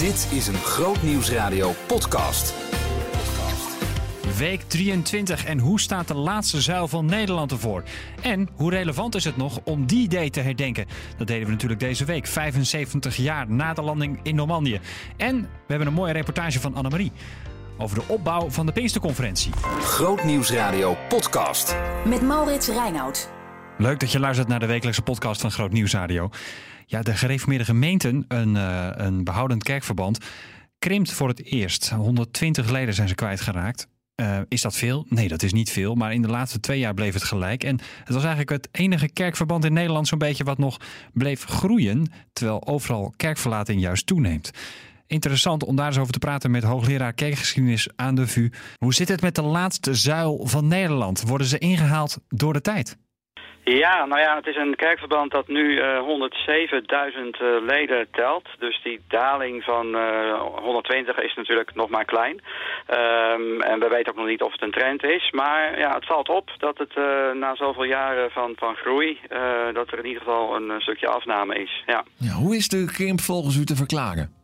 Dit is een Groot Nieuwsradio podcast. Week 23 en hoe staat de laatste zuil van Nederland ervoor? En hoe relevant is het nog om die day te herdenken? Dat deden we natuurlijk deze week, 75 jaar na de landing in Normandië. En we hebben een mooie reportage van Annemarie over de opbouw van de Pinksterconferentie. Groot Nieuwsradio podcast. Met Maurits Reinoud. Leuk dat je luistert naar de wekelijkse podcast van Groot Nieuwsradio. Ja, de gereformeerde gemeenten, een, uh, een behoudend kerkverband, krimpt voor het eerst. 120 leden zijn ze kwijtgeraakt. Uh, is dat veel? Nee, dat is niet veel. Maar in de laatste twee jaar bleef het gelijk. En het was eigenlijk het enige kerkverband in Nederland zo'n beetje wat nog bleef groeien. Terwijl overal kerkverlating juist toeneemt. Interessant om daar eens over te praten met hoogleraar kerkgeschiedenis aan de VU. Hoe zit het met de laatste zuil van Nederland? Worden ze ingehaald door de tijd? Ja, nou ja, het is een kerkverband dat nu uh, 107.000 uh, leden telt. Dus die daling van uh, 120 is natuurlijk nog maar klein. Um, en we weten ook nog niet of het een trend is. Maar ja, het valt op dat het na zoveel jaren van, van groei... dat er in ieder geval een stukje afname is. Ja. Ja, hoe is de krimp volgens u te verklaren?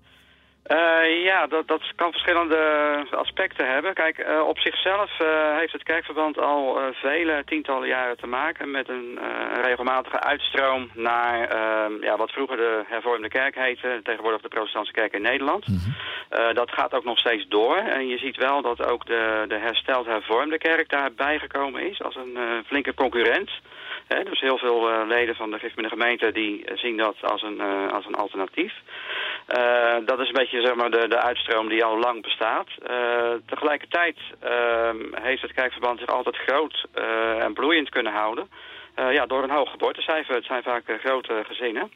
Uh, ja, dat, dat kan verschillende aspecten hebben. Kijk, uh, op zichzelf uh, heeft het kerkverband al vele tientallen jaren te maken met een regelmatige uitstroom naar ja, wat vroeger de hervormde kerk heette, tegenwoordig de protestantse kerk in Nederland. Mm -hmm. dat gaat ook nog steeds door en je ziet wel dat ook de, de hersteld hervormde kerk daarbij gekomen is als een flinke concurrent. Dus heel veel uh, leden van de gereformeerde gemeente die zien dat als een, uh, als een alternatief. Dat is een beetje zeg maar, de, de uitstroom die al lang bestaat. tegelijkertijd ehm, heeft het kijkverband zich altijd groot en bloeiend kunnen houden. ja, door een hoog geboortecijfer. Het zijn vaak grote gezinnen.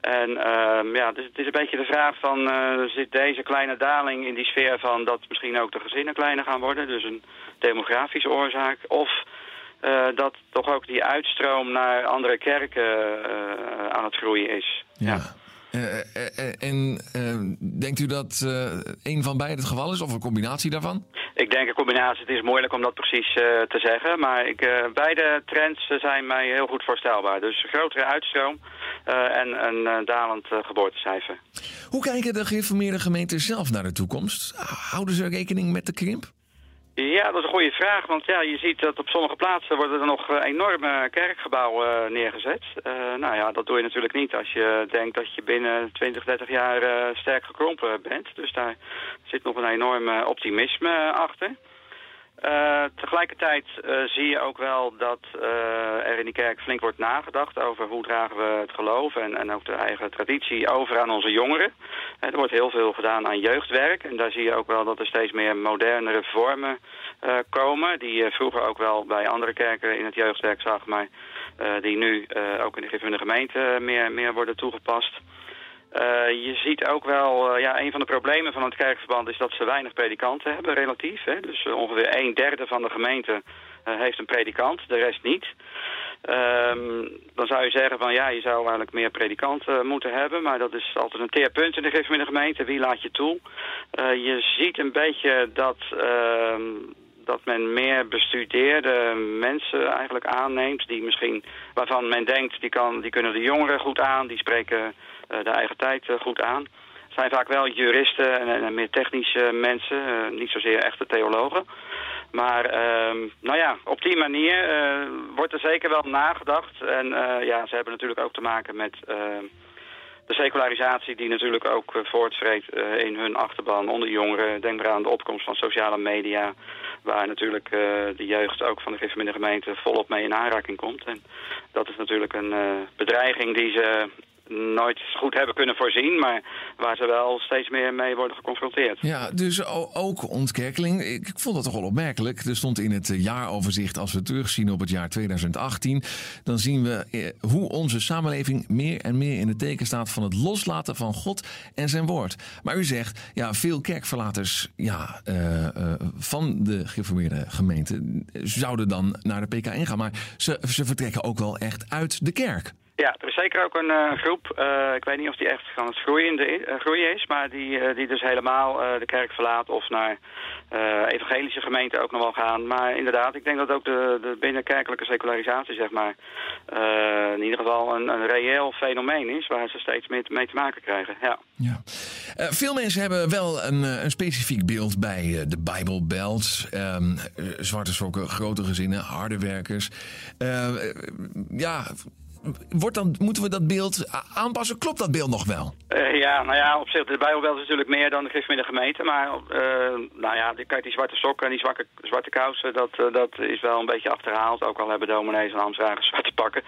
En ehm, ja, dus het is een beetje de vraag van, zit deze kleine daling in die sfeer van dat misschien ook de gezinnen kleiner gaan worden? Dus een demografische oorzaak. Of uh, dat toch ook die uitstroom naar andere kerken uh, aan het groeien is. Ja. Uh, en denkt u dat een van beide het geval is of een combinatie daarvan? Ik denk een combinatie. Het is moeilijk om dat precies te zeggen. Maar ik, beide trends zijn mij heel goed voorstelbaar. Dus grotere uitstroom en een dalend geboortecijfer. Hoe kijken de geïnformeerde gemeenten zelf naar de toekomst? Houden ze rekening met de krimp? Ja, dat is een goede vraag, want ja, je ziet dat op sommige plaatsen worden er nog enorme kerkgebouwen uh, neergezet. Uh, nou ja, dat doe je natuurlijk niet als je denkt dat je binnen 20, 30 jaar sterk gekrompen bent. Dus daar zit nog een enorm optimisme achter. Uh, tegelijkertijd uh, zie je ook wel dat uh, er in die kerk flink wordt nagedacht over hoe dragen we het geloof en, en ook de eigen traditie over aan onze jongeren. er wordt heel veel gedaan aan jeugdwerk en daar zie je ook wel dat er steeds meer modernere vormen komen. Die je vroeger ook wel bij andere kerken in het jeugdwerk zag, maar die nu ook in de gemeente meer, meer worden toegepast. Uh, je ziet ook wel, uh, ja, een van de problemen van het kerkverband is dat ze weinig predikanten hebben, relatief. Hè? Dus uh, ongeveer een derde van de gemeente heeft een predikant, de rest niet. Um, dan zou je zeggen van ja, je zou eigenlijk meer predikanten moeten hebben, maar dat is altijd een teerpunt in de gemeente. Wie laat je toe? je ziet een beetje dat ehm, dat men meer bestudeerde mensen eigenlijk aanneemt, die misschien, waarvan men denkt, die, kan, die kunnen de jongeren goed aan, die spreken de eigen tijd goed aan. Het zijn vaak wel juristen en, en meer technische mensen, uh, niet zozeer echte theologen. Maar uh, nou ja, op die manier wordt er zeker wel nagedacht. En ja, ze hebben natuurlijk ook te maken met de secularisatie die natuurlijk ook voortvreet in hun achterban onder jongeren. Denk maar aan de opkomst van sociale media, waar natuurlijk de jeugd ook van de gemeente volop mee in aanraking komt. En dat is natuurlijk een bedreiging die ze nooit goed hebben kunnen voorzien, maar waar ze wel steeds meer mee worden geconfronteerd. Ja, dus ook ontkerkeling. Ik vond dat toch wel opmerkelijk. Er stond in het eh, jaaroverzicht, als we terugzien op het jaar 2018, dan zien we eh, hoe onze samenleving meer en meer in het teken staat van het loslaten van God en zijn woord. Maar u zegt, ja, veel kerkverlaters ja, uh, van de gereformeerde gemeente zouden dan naar de PKN gaan, maar ze, ze vertrekken ook wel echt uit de kerk. Ja, er is zeker ook een uh, groep, uh, ik weet niet of die echt gaan het groeien, de, uh, is, maar die, die dus helemaal de kerk verlaat of naar evangelische gemeenten ook nog wel gaan. Maar inderdaad, ik denk dat ook de, de binnenkerkelijke secularisatie, zeg maar, in ieder geval een, een reëel fenomeen is waar ze steeds mee, mee te maken krijgen. Ja. ja. veel mensen hebben wel een, een specifiek beeld bij de Bible Belt. Ehm, zwarte sokken, grote gezinnen, harde werkers. ja, wordt dan, moeten we dat beeld aanpassen? Klopt dat beeld nog wel? Uh, ja, nou ja, op zich, de Bijbelbelt is natuurlijk meer dan de Christelijke gemeente. Maar uh, nou ja, kijk, die zwarte sokken en die zwarte, kousen, dat, uh, dat is wel een beetje achterhaald. Ook al hebben dominees en ambtsdragers zwarte pakken.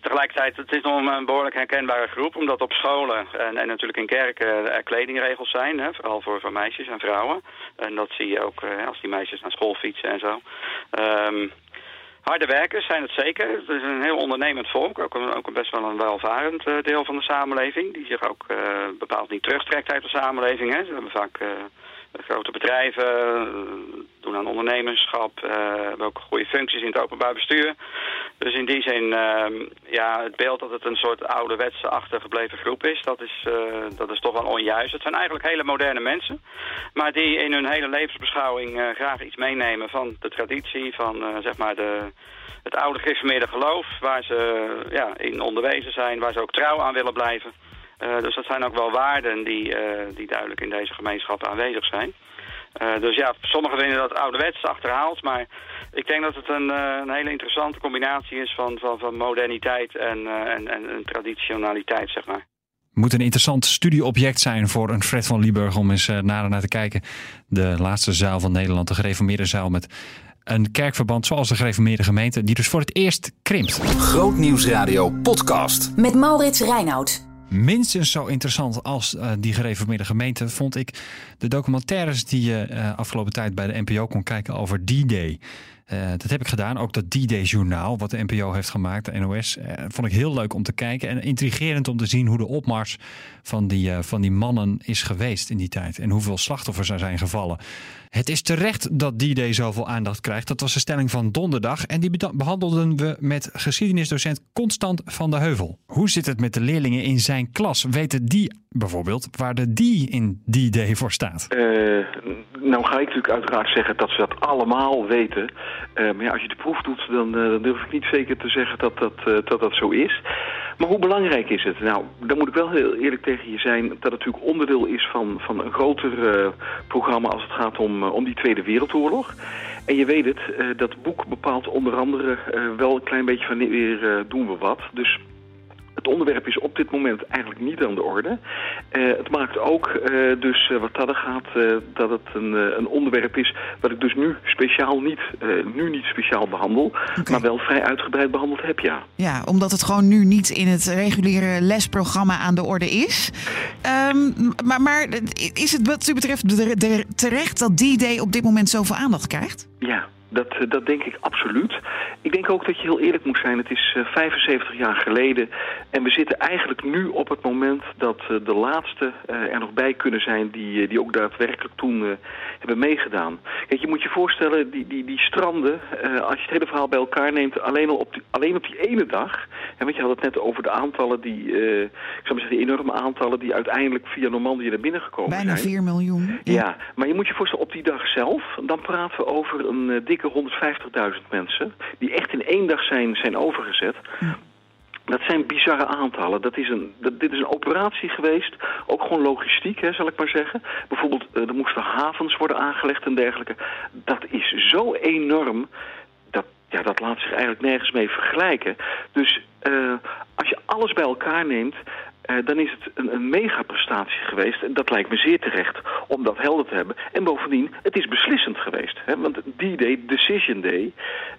tegelijkertijd, het is nog een behoorlijk herkenbare groep. Omdat op scholen en, en natuurlijk in kerken er kledingregels zijn. Hè, vooral voor, voor meisjes en vrouwen. En dat zie je ook als die meisjes naar school fietsen en zo. Um, Harde werkers zijn het zeker. Het is een heel ondernemend volk. Ook, een, ook een best wel een welvarend uh, deel van de samenleving. Die zich ook uh, bepaald niet terugtrekt uit de samenleving. Hè. Ze hebben vaak uh, grote bedrijven, doen aan ondernemerschap. hebben ook goede functies in het openbaar bestuur. Dus in die zin, ehm, ja, het beeld dat het een soort ouderwetse achtergebleven groep is, dat is, dat is toch wel onjuist. Het zijn eigenlijk hele moderne mensen, maar die in hun hele levensbeschouwing graag iets meenemen van de traditie, van zeg maar de, het oude gereformeerde geloof, waar ze ja, in onderwezen zijn, waar ze ook trouw aan willen blijven. Uh, dus dat zijn ook wel waarden die, uh, die duidelijk in deze gemeenschappen aanwezig zijn. Uh, dus ja, sommigen vinden dat ouderwets achterhaald, maar ik denk dat het een, een hele interessante combinatie is van, van, van moderniteit en, en, en, traditionaliteit, zeg maar. Moet een interessant studieobject zijn voor een Fred van Lieburg om eens nader naar te kijken. De laatste zaal van Nederland, de gereformeerde zaal met een kerkverband zoals de gereformeerde gemeente, die dus voor het eerst krimpt. Grootnieuwsradio podcast. Met Maurits Reinoud. Minstens zo interessant als uh, die gereformeerde gemeente vond ik de documentaires die je uh, afgelopen tijd bij de NPO kon kijken over D-Day. Uh, dat heb ik gedaan. Ook dat D-Day-journaal, wat de NPO heeft gemaakt, de NOS, uh, vond ik heel leuk om te kijken. En intrigerend om te zien hoe de opmars van die, uh, van die mannen is geweest in die tijd. En hoeveel slachtoffers er zijn gevallen. Het is terecht dat D-Day zoveel aandacht krijgt. Dat was de stelling van donderdag. En die behandelden we met geschiedenisdocent Constant van de Heuvel. Hoe zit het met de leerlingen in zijn klas? Weten die bijvoorbeeld waar de D in D-Day voor staat? nou ga ik natuurlijk uiteraard zeggen dat ze dat allemaal weten. Uh, maar ja, als je de proef doet, dan, uh, dan, durf ik niet zeker te zeggen dat dat, dat dat zo is. Maar hoe belangrijk is het? Nou, dan moet ik wel heel eerlijk tegen je zijn... dat het natuurlijk onderdeel is van, van een groter programma... als het gaat om, om die Tweede Wereldoorlog. En je weet het, dat boek bepaalt onder andere wel een klein beetje van weer doen we wat. Dus het onderwerp is op dit moment eigenlijk niet aan de orde. Uh, het maakt ook uh, dus uh, wat dat gaat dat het een, een, onderwerp is wat ik dus nu speciaal niet, nu niet speciaal behandel, okay. maar wel vrij uitgebreid behandeld heb, ja. Ja, omdat het gewoon nu niet in het reguliere lesprogramma aan de orde is. Um, maar, maar is het wat u betreft terecht dat die day op dit moment zoveel aandacht krijgt? Ja, dat, eh, dat denk ik absoluut. Ik denk ook dat je heel eerlijk moet zijn. Het is 75 eh, jaar geleden. En we zitten eigenlijk nu op het moment dat uh, de laatste er nog bij kunnen zijn... die, die ook daadwerkelijk toen hebben meegedaan. Kijk, je moet je voorstellen, die, die, die stranden... als je het hele verhaal bij elkaar neemt, alleen, al op die, alleen op die ene dag... En want je had het net over de aantallen die... ik zou maar zeggen, de enorme aantallen die uiteindelijk via Normandië naar binnen gekomen Bijna zijn. Bijna 4 miljoen. Ja. ja. maar je moet je voorstellen, op die dag zelf... dan praten we over een dik 150.000 mensen die echt in één dag zijn, zijn overgezet. Dat zijn bizarre aantallen. Dat is een, dat, dit is een operatie geweest, ook gewoon logistiek, hè, zal ik maar zeggen. Bijvoorbeeld, uh, er moesten havens worden aangelegd en dergelijke. Dat is zo enorm, dat, ja, dat laat zich eigenlijk nergens mee vergelijken. Dus uh, als je alles bij elkaar neemt, uh, dan is het een, een megaprestatie geweest. En dat lijkt me zeer terecht om dat helder te hebben. En bovendien, het is beslissend geweest. Hè? Want die day, Decision Day...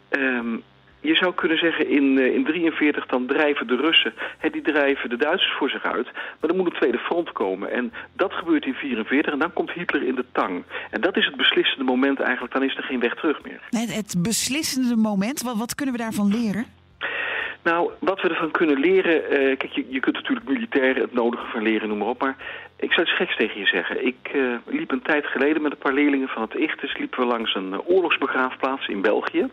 Um, je zou kunnen zeggen, in 1943 uh, dan drijven de Russen, hè, die drijven de Duitsers voor zich uit. Maar er moet een tweede front komen. En dat gebeurt in 1944 en dan komt Hitler in de tang. En dat is het beslissende moment eigenlijk, dan is er geen weg terug meer. Het, het beslissende moment, wat, wat kunnen we daarvan leren? Nou, wat we ervan kunnen leren... eh, kijk, je, je kunt natuurlijk militair het nodige van leren, noem maar op. Maar ik zou iets geks tegen je zeggen. Ik eh, liep een tijd geleden met een paar leerlingen van het Ichtes... liepen we langs een eh, oorlogsbegraafplaats in België.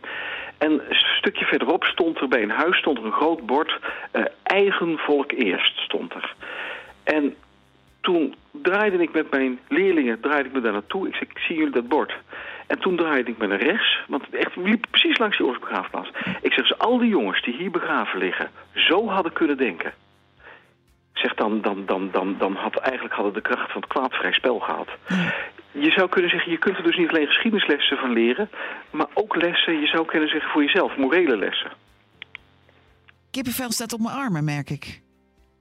En een stukje verderop stond er bij een huis stond er een groot bord... eigen volk eerst, stond er. En toen draaide ik met mijn leerlingen draaide ik me daar naartoe. Ik zei, zien jullie dat bord? En toen draaide ik me naar rechts, want echt, we liepen precies langs die oorlogsbegraafplaats. Ik zeg, als al die jongens die hier begraven liggen zo hadden kunnen denken... Zeg, dan, dan, dan, dan, dan had eigenlijk hadden de kracht van het kwaad vrij spel gehad. Je zou kunnen zeggen, je kunt er dus niet alleen geschiedenislessen van leren... maar ook lessen, je zou kunnen zeggen voor jezelf, morele lessen. Kippenvel staat op mijn armen, merk ik.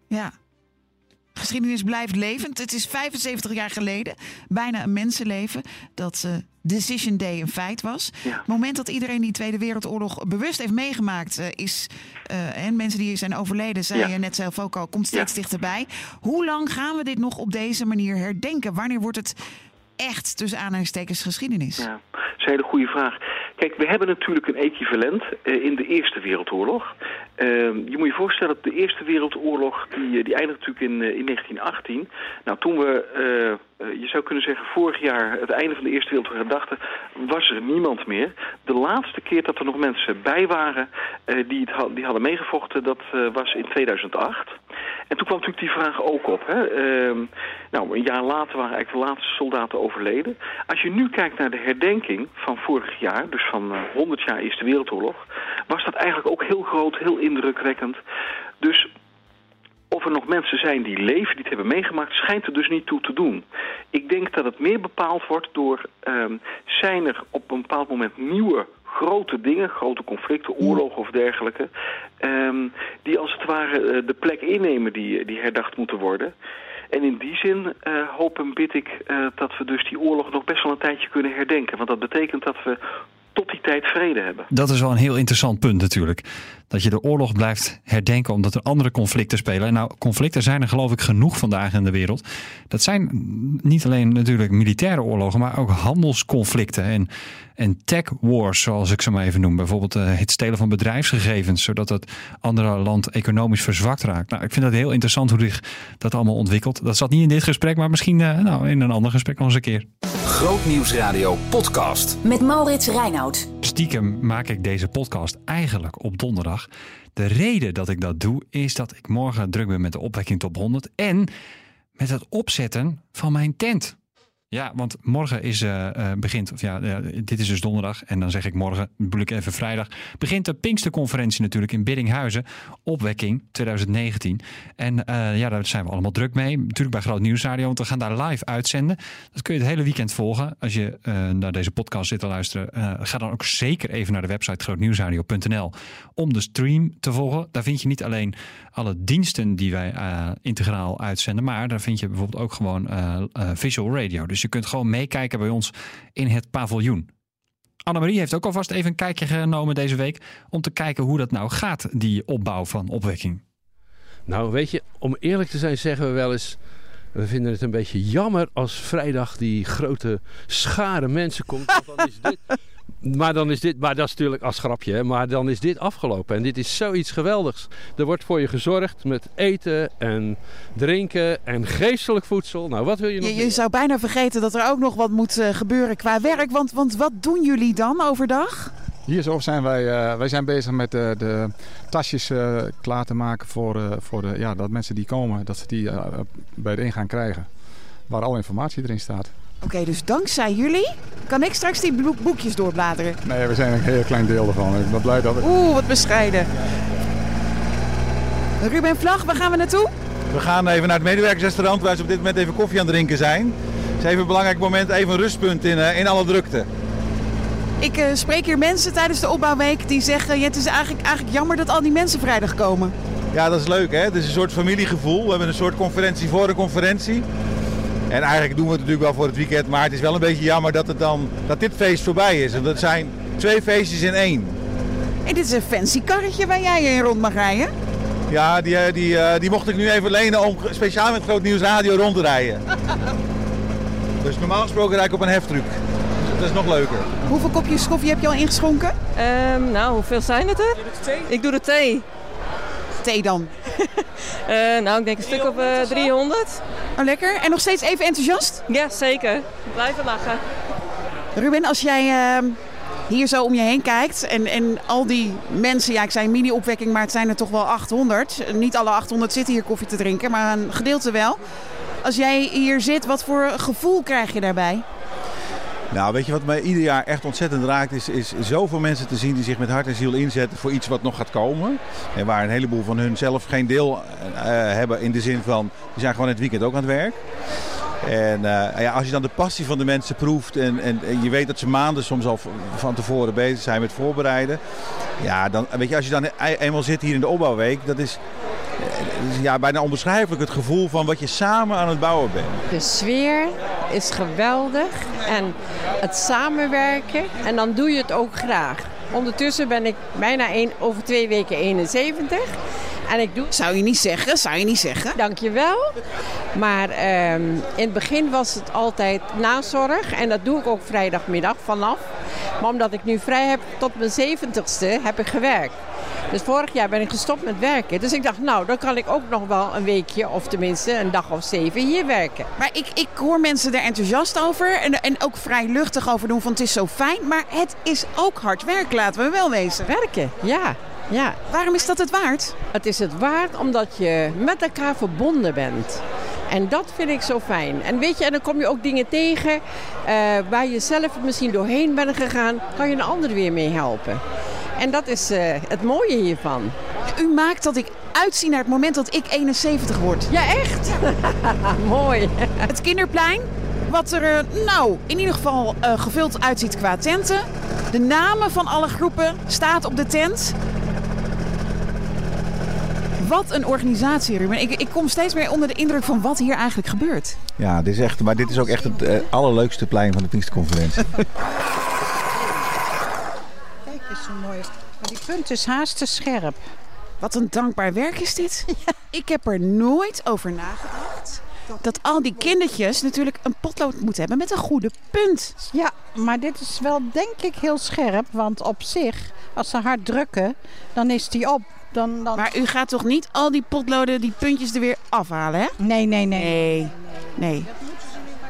Ja. Geschiedenis blijft levend. Het is 75 jaar geleden, bijna een mensenleven, dat eh, Decision Day een feit was. Ja. Het moment dat iedereen die Tweede Wereldoorlog bewust heeft meegemaakt, eh, is. eh, en mensen die zijn overleden, zei Ja. je net zelf ook al, komt steeds Ja. dichterbij. Hoe lang gaan we dit nog op deze manier herdenken? Wanneer wordt het echt, tussen aanhalingstekens, geschiedenis? Ja, dat is een hele goede vraag. Kijk, we hebben natuurlijk een equivalent eh, in de Eerste Wereldoorlog. Eh, je moet je voorstellen de Eerste Wereldoorlog, die, eh, die natuurlijk in, eh, in 1918. Nou, toen we, eh, je zou kunnen zeggen, vorig jaar het einde van de Eerste Wereldoorlog herdachten, was er niemand meer. De laatste keer dat er nog mensen bij waren die, het die hadden meegevochten, dat was in 2008. En toen kwam natuurlijk die vraag ook op. Hè? Ehm, nou, een jaar later waren eigenlijk de laatste soldaten overleden. Als je nu kijkt naar de herdenking van vorig jaar, dus van eh, 100 jaar Eerste Wereldoorlog, was dat eigenlijk ook heel groot, heel indrukwekkend. Dus of er nog mensen zijn die leven, die het hebben meegemaakt, schijnt er dus niet toe te doen. Ik denk dat het meer bepaald wordt door, ehm, zijn er op een bepaald moment nieuwe grote dingen, grote conflicten, oorlogen of dergelijke, ehm, die als het ware eh, de plek innemen die, die herdacht moeten worden. En in die zin eh, hoop en bid ik eh, dat we dus die oorlog nog best wel een tijdje kunnen herdenken. Want dat betekent dat we tot die tijd vrede hebben. Dat is wel een heel interessant punt natuurlijk. Dat je de oorlog blijft herdenken omdat er andere conflicten spelen. En nou, conflicten zijn er geloof ik genoeg vandaag in de wereld. Dat zijn niet alleen natuurlijk militaire oorlogen, maar ook handelsconflicten en, en tech wars, zoals ik ze maar even noem. Bijvoorbeeld eh, het stelen van bedrijfsgegevens, zodat het andere land economisch verzwakt raakt. Nou, ik vind het heel interessant hoe zich dat allemaal ontwikkelt. Dat zat niet in dit gesprek, maar misschien eh, nou, in een ander gesprek nog eens een keer. Grootnieuwsradio podcast. Met Maurits Reinoud. Stiekem maak ik deze podcast eigenlijk op donderdag. De reden dat ik dat doe is dat ik morgen druk ben met de opwekking top 100 en met het opzetten van mijn tent. Ja, want morgen is, eh, eh, begint, of ja, dit is dus donderdag en dan zeg ik morgen, bedoel ik even vrijdag, begint de Pinksterconferentie natuurlijk in Biddinghuizen, opwekking 2019. En eh, ja, daar zijn we allemaal druk mee, natuurlijk bij Groot Nieuwsradio, want we gaan daar live uitzenden. Dat kun je het hele weekend volgen. Als je naar deze podcast zit te luisteren, ga dan ook zeker even naar de website grootnieuwsradio.nl om de stream te volgen. Daar vind je niet alleen alle diensten die wij integraal uitzenden, maar daar vind je bijvoorbeeld ook gewoon visual radio. Dus je kunt gewoon meekijken bij ons in het paviljoen. Annemarie heeft ook alvast even een kijkje genomen deze week om te kijken hoe dat nou gaat, die opbauw van opwekking. Nou, weet je, om eerlijk te zijn zeggen we wel eens... We vinden het een beetje jammer als vrijdag die grote schare mensen komt. Want dan is dit, maar dan is dit, maar dat is natuurlijk als grapje, hè, maar dan is dit afgelopen. En dit is zoiets geweldigs. Er wordt voor je gezorgd met eten en drinken en geestelijk voedsel. Nou, wat wil je nog Je, je zou bijna vergeten dat er ook nog wat moet eh, gebeuren qua werk. Want, want wat doen jullie dan overdag? Hier zo zijn wij, eh, wij zijn bezig met eh, de tasjes eh, klaar te maken voor, eh, voor de, ja, dat mensen die komen, dat ze die bij de ingang krijgen. Waar al informatie erin staat. Oké, dus dankzij jullie kan ik straks die boek- boekjes doorbladeren. Nee, we zijn een heel klein deel ervan. Ik ben blij dat we... Oeh, wat bescheiden. Ruben Vlag, waar gaan we naartoe? We gaan even naar het medewerkersrestaurant waar ze op dit moment even koffie aan het drinken zijn. Het is even een belangrijk moment, even een rustpunt in, eh, in alle drukte. Ik eh, spreek hier mensen tijdens de opbouwweek die zeggen... Ja, het is eigenlijk, eigenlijk jammer dat al die mensen vrijdag komen. Ja, dat is leuk hè. Het is een soort familiegevoel. We hebben een soort conferentie voor een conferentie. En eigenlijk doen we het natuurlijk wel voor het weekend, maar het is wel een beetje jammer dat, het dan, dat dit feest voorbij is. Want het zijn twee feestjes in één. En dit is een fancy karretje waar jij in rond mag rijden. Ja, die, eh, die, eh, die mocht ik nu even lenen om speciaal met Groot Nieuws Radio rond te rijden. Dus normaal gesproken rijd ik op een heftruck. Dus dat is nog leuker. Hoeveel kopjes koffie heb je al ingeschonken? Ehm, nou, hoeveel zijn het er? Ik doe de thee. thee dan? Eh, nou, ik denk een stuk op eh 300. Oh, lekker. En nog steeds even enthousiast? Ja, zeker. Blijven lachen. Ruben, als jij eh, hier zo om je heen kijkt en, en al die mensen, ja, ik zei mini-opwekking, maar het zijn er toch wel 800. Niet alle 800 zitten hier koffie te drinken, maar een gedeelte wel. Als jij hier zit, wat voor gevoel krijg je daarbij? Nou, weet je wat mij ieder jaar echt ontzettend raakt, is, is zoveel mensen te zien die zich met hart en ziel inzetten voor iets wat nog gaat komen. En waar een heleboel van hun zelf geen deel eh, hebben in de zin van, die zijn gewoon het weekend ook aan het werk. En eh, ja, als je dan de passie van de mensen proeft en, en, je weet dat ze maanden soms al van tevoren bezig zijn met voorbereiden. Ja, dan weet je, als je dan e- eenmaal zit hier in de opbouwweek, dat is, eh, is ja, bijna onbeschrijfelijk het gevoel van wat je samen aan het bouwen bent. De sfeer is geweldig en het samenwerken en dan doe je het ook graag. Ondertussen ben ik bijna één, over twee weken 71 en ik doe... Zou je niet zeggen, zou je niet zeggen. Dankjewel. Maar ehm, in het begin was het altijd nazorg en dat doe ik ook vrijdagmiddag vanaf. Maar omdat ik nu vrij heb tot mijn 70ste heb ik gewerkt. Dus vorig jaar ben ik gestopt met werken. Dus ik dacht, nou, dan kan ik ook nog wel een weekje of tenminste een dag of zeven hier werken. Maar ik, ik hoor mensen er enthousiast over en, en ook vrij luchtig over doen van het is zo fijn. Maar het is ook hard werk, laten we wel wezen. Werken, ja. ja. Waarom is dat het waard? Het is het waard omdat je met elkaar verbonden bent. En dat vind ik zo fijn. En weet je, en dan kom je ook dingen tegen eh, waar je zelf misschien doorheen bent gegaan, kan je een ander weer mee helpen. En dat is eh, het mooie hiervan. U maakt dat ik uitzie naar het moment dat ik 71 word. Ja, echt? Mooi. Het kinderplein, wat er eh, nou in ieder geval eh, gevuld uitziet qua tenten. De namen van alle groepen staat op de tent. Wat een organisatie, Ruben. Ik, ik kom steeds meer onder de indruk van wat hier eigenlijk gebeurt. Ja, dit is echt, maar dit is ook echt het allerleukste plein van de Pinksterconferentie. Maar die punt is haast te scherp. Wat een dankbaar werk is dit. Ik heb er nooit over nagedacht dat al die kindertjes natuurlijk een potlood moeten hebben met een goede punt. Ja, maar dit is wel denk ik heel scherp. Want op zich, als ze hard drukken, dan is die op. Dan, dan... Maar u gaat toch niet al die potloden, die puntjes er weer afhalen, hè? Nee, nee, nee. Nee. nee.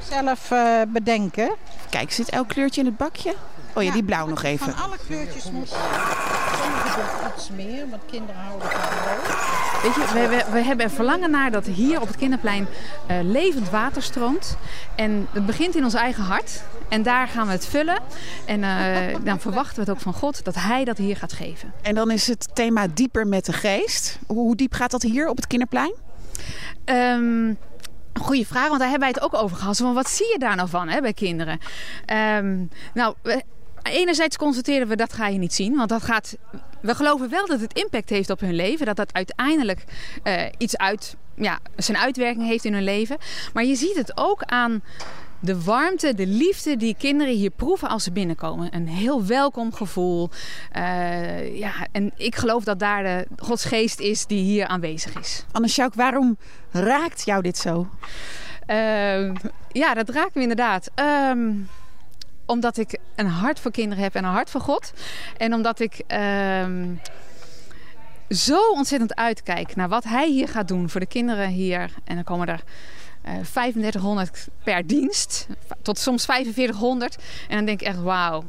Zelf eh, bedenken. Kijk, zit elk kleurtje in het bakje? Oh ja, die blauw nog even. Van alle kleurtjes moet Sommigen doen iets meer, want kinderen houden van rood. Weet je, we, we, we hebben er verlangen naar dat hier op het kinderplein eh, levend water stroomt. En het begint in ons eigen hart. En daar gaan we het vullen. En eh, dan verwachten we het ook van God dat Hij dat hier gaat geven. En dan is het thema dieper met de geest. Hoe, hoe diep gaat dat hier op het kinderplein? Ehm Goeie vraag, want daar hebben wij het ook over gehad. Van wat zie je daar nou van hè, bij kinderen? Ehm, nou, we, enerzijds constateren we dat ga je niet zien. Want dat gaat. We geloven wel dat het impact heeft op hun leven. Dat dat uiteindelijk uh, iets uit. Ja, zijn uitwerking heeft in hun leven. Maar je ziet het ook aan de warmte, de liefde die kinderen hier proeven als ze binnenkomen. Een heel welkom gevoel. Uh, ja, en ik geloof dat daar de Gods geest is die hier aanwezig is. Anne Sjouk, waarom raakt jou dit zo? Uh, ja, dat raakt me inderdaad. Um, omdat ik een hart voor kinderen heb en een hart voor God. En omdat ik um, zo ontzettend uitkijk naar wat hij hier gaat doen voor de kinderen hier. En dan komen er uh, 3500 per dienst, tot soms 4500. En dan denk ik echt, wauw,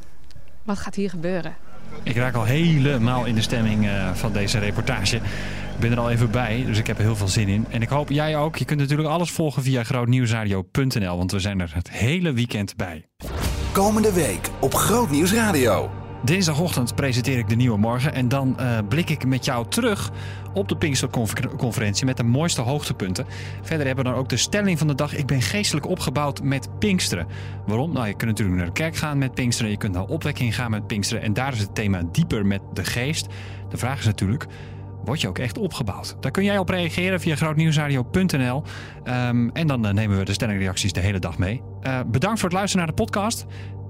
wat gaat hier gebeuren? Ik raak al helemaal in de stemming uh, van deze reportage. Ik ben er al even bij, dus ik heb er heel veel zin in. En ik hoop jij ook. Je kunt natuurlijk alles volgen via grootnieuwsradio.nl, want we zijn er het hele weekend bij. Komende week op Grootnieuws Radio. Dinsdagochtend presenteer ik de nieuwe morgen en dan uh, blik ik met jou terug op de Pinksterconferentie met de mooiste hoogtepunten. Verder hebben we dan ook de stelling van de dag. Ik ben geestelijk opgebouwd met Pinksteren. Waarom? Nou, je kunt natuurlijk naar de kerk gaan met Pinksteren. Je kunt naar opwekking gaan met Pinksteren. En daar is het thema dieper met de geest. De vraag is natuurlijk, word je ook echt opgebouwd? Daar kun jij op reageren via grootnieuwsradio.nl. Um, en dan uh, nemen we de stellingreacties de hele dag mee. Uh, bedankt voor het luisteren naar de podcast.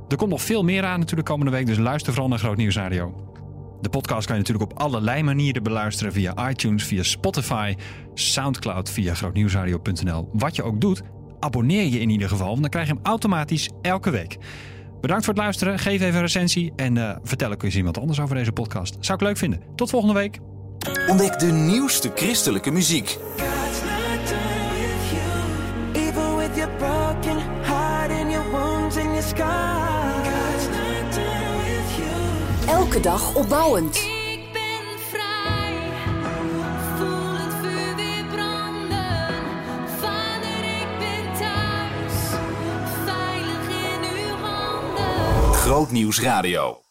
Er komt nog veel meer aan natuurlijk komende week, dus luister vooral naar Groot Nieuws Radio. De podcast kan je natuurlijk op allerlei manieren beluisteren via iTunes, via Spotify, Soundcloud, via grootnieuwsradio.nl. Wat je ook doet, abonneer je in ieder geval, want dan krijg je hem automatisch elke week. Bedankt voor het luisteren, geef even een recensie en uh, vertel ook eens iemand anders over deze podcast. Zou ik leuk vinden. Tot volgende week. Ontdek de nieuwste christelijke muziek. Elke dag opbouwend. Ik ben vrij. Voel het vuur weer branden. Vader, ik ben thuis. Veilig in uw handen. Grootnieuws Radio.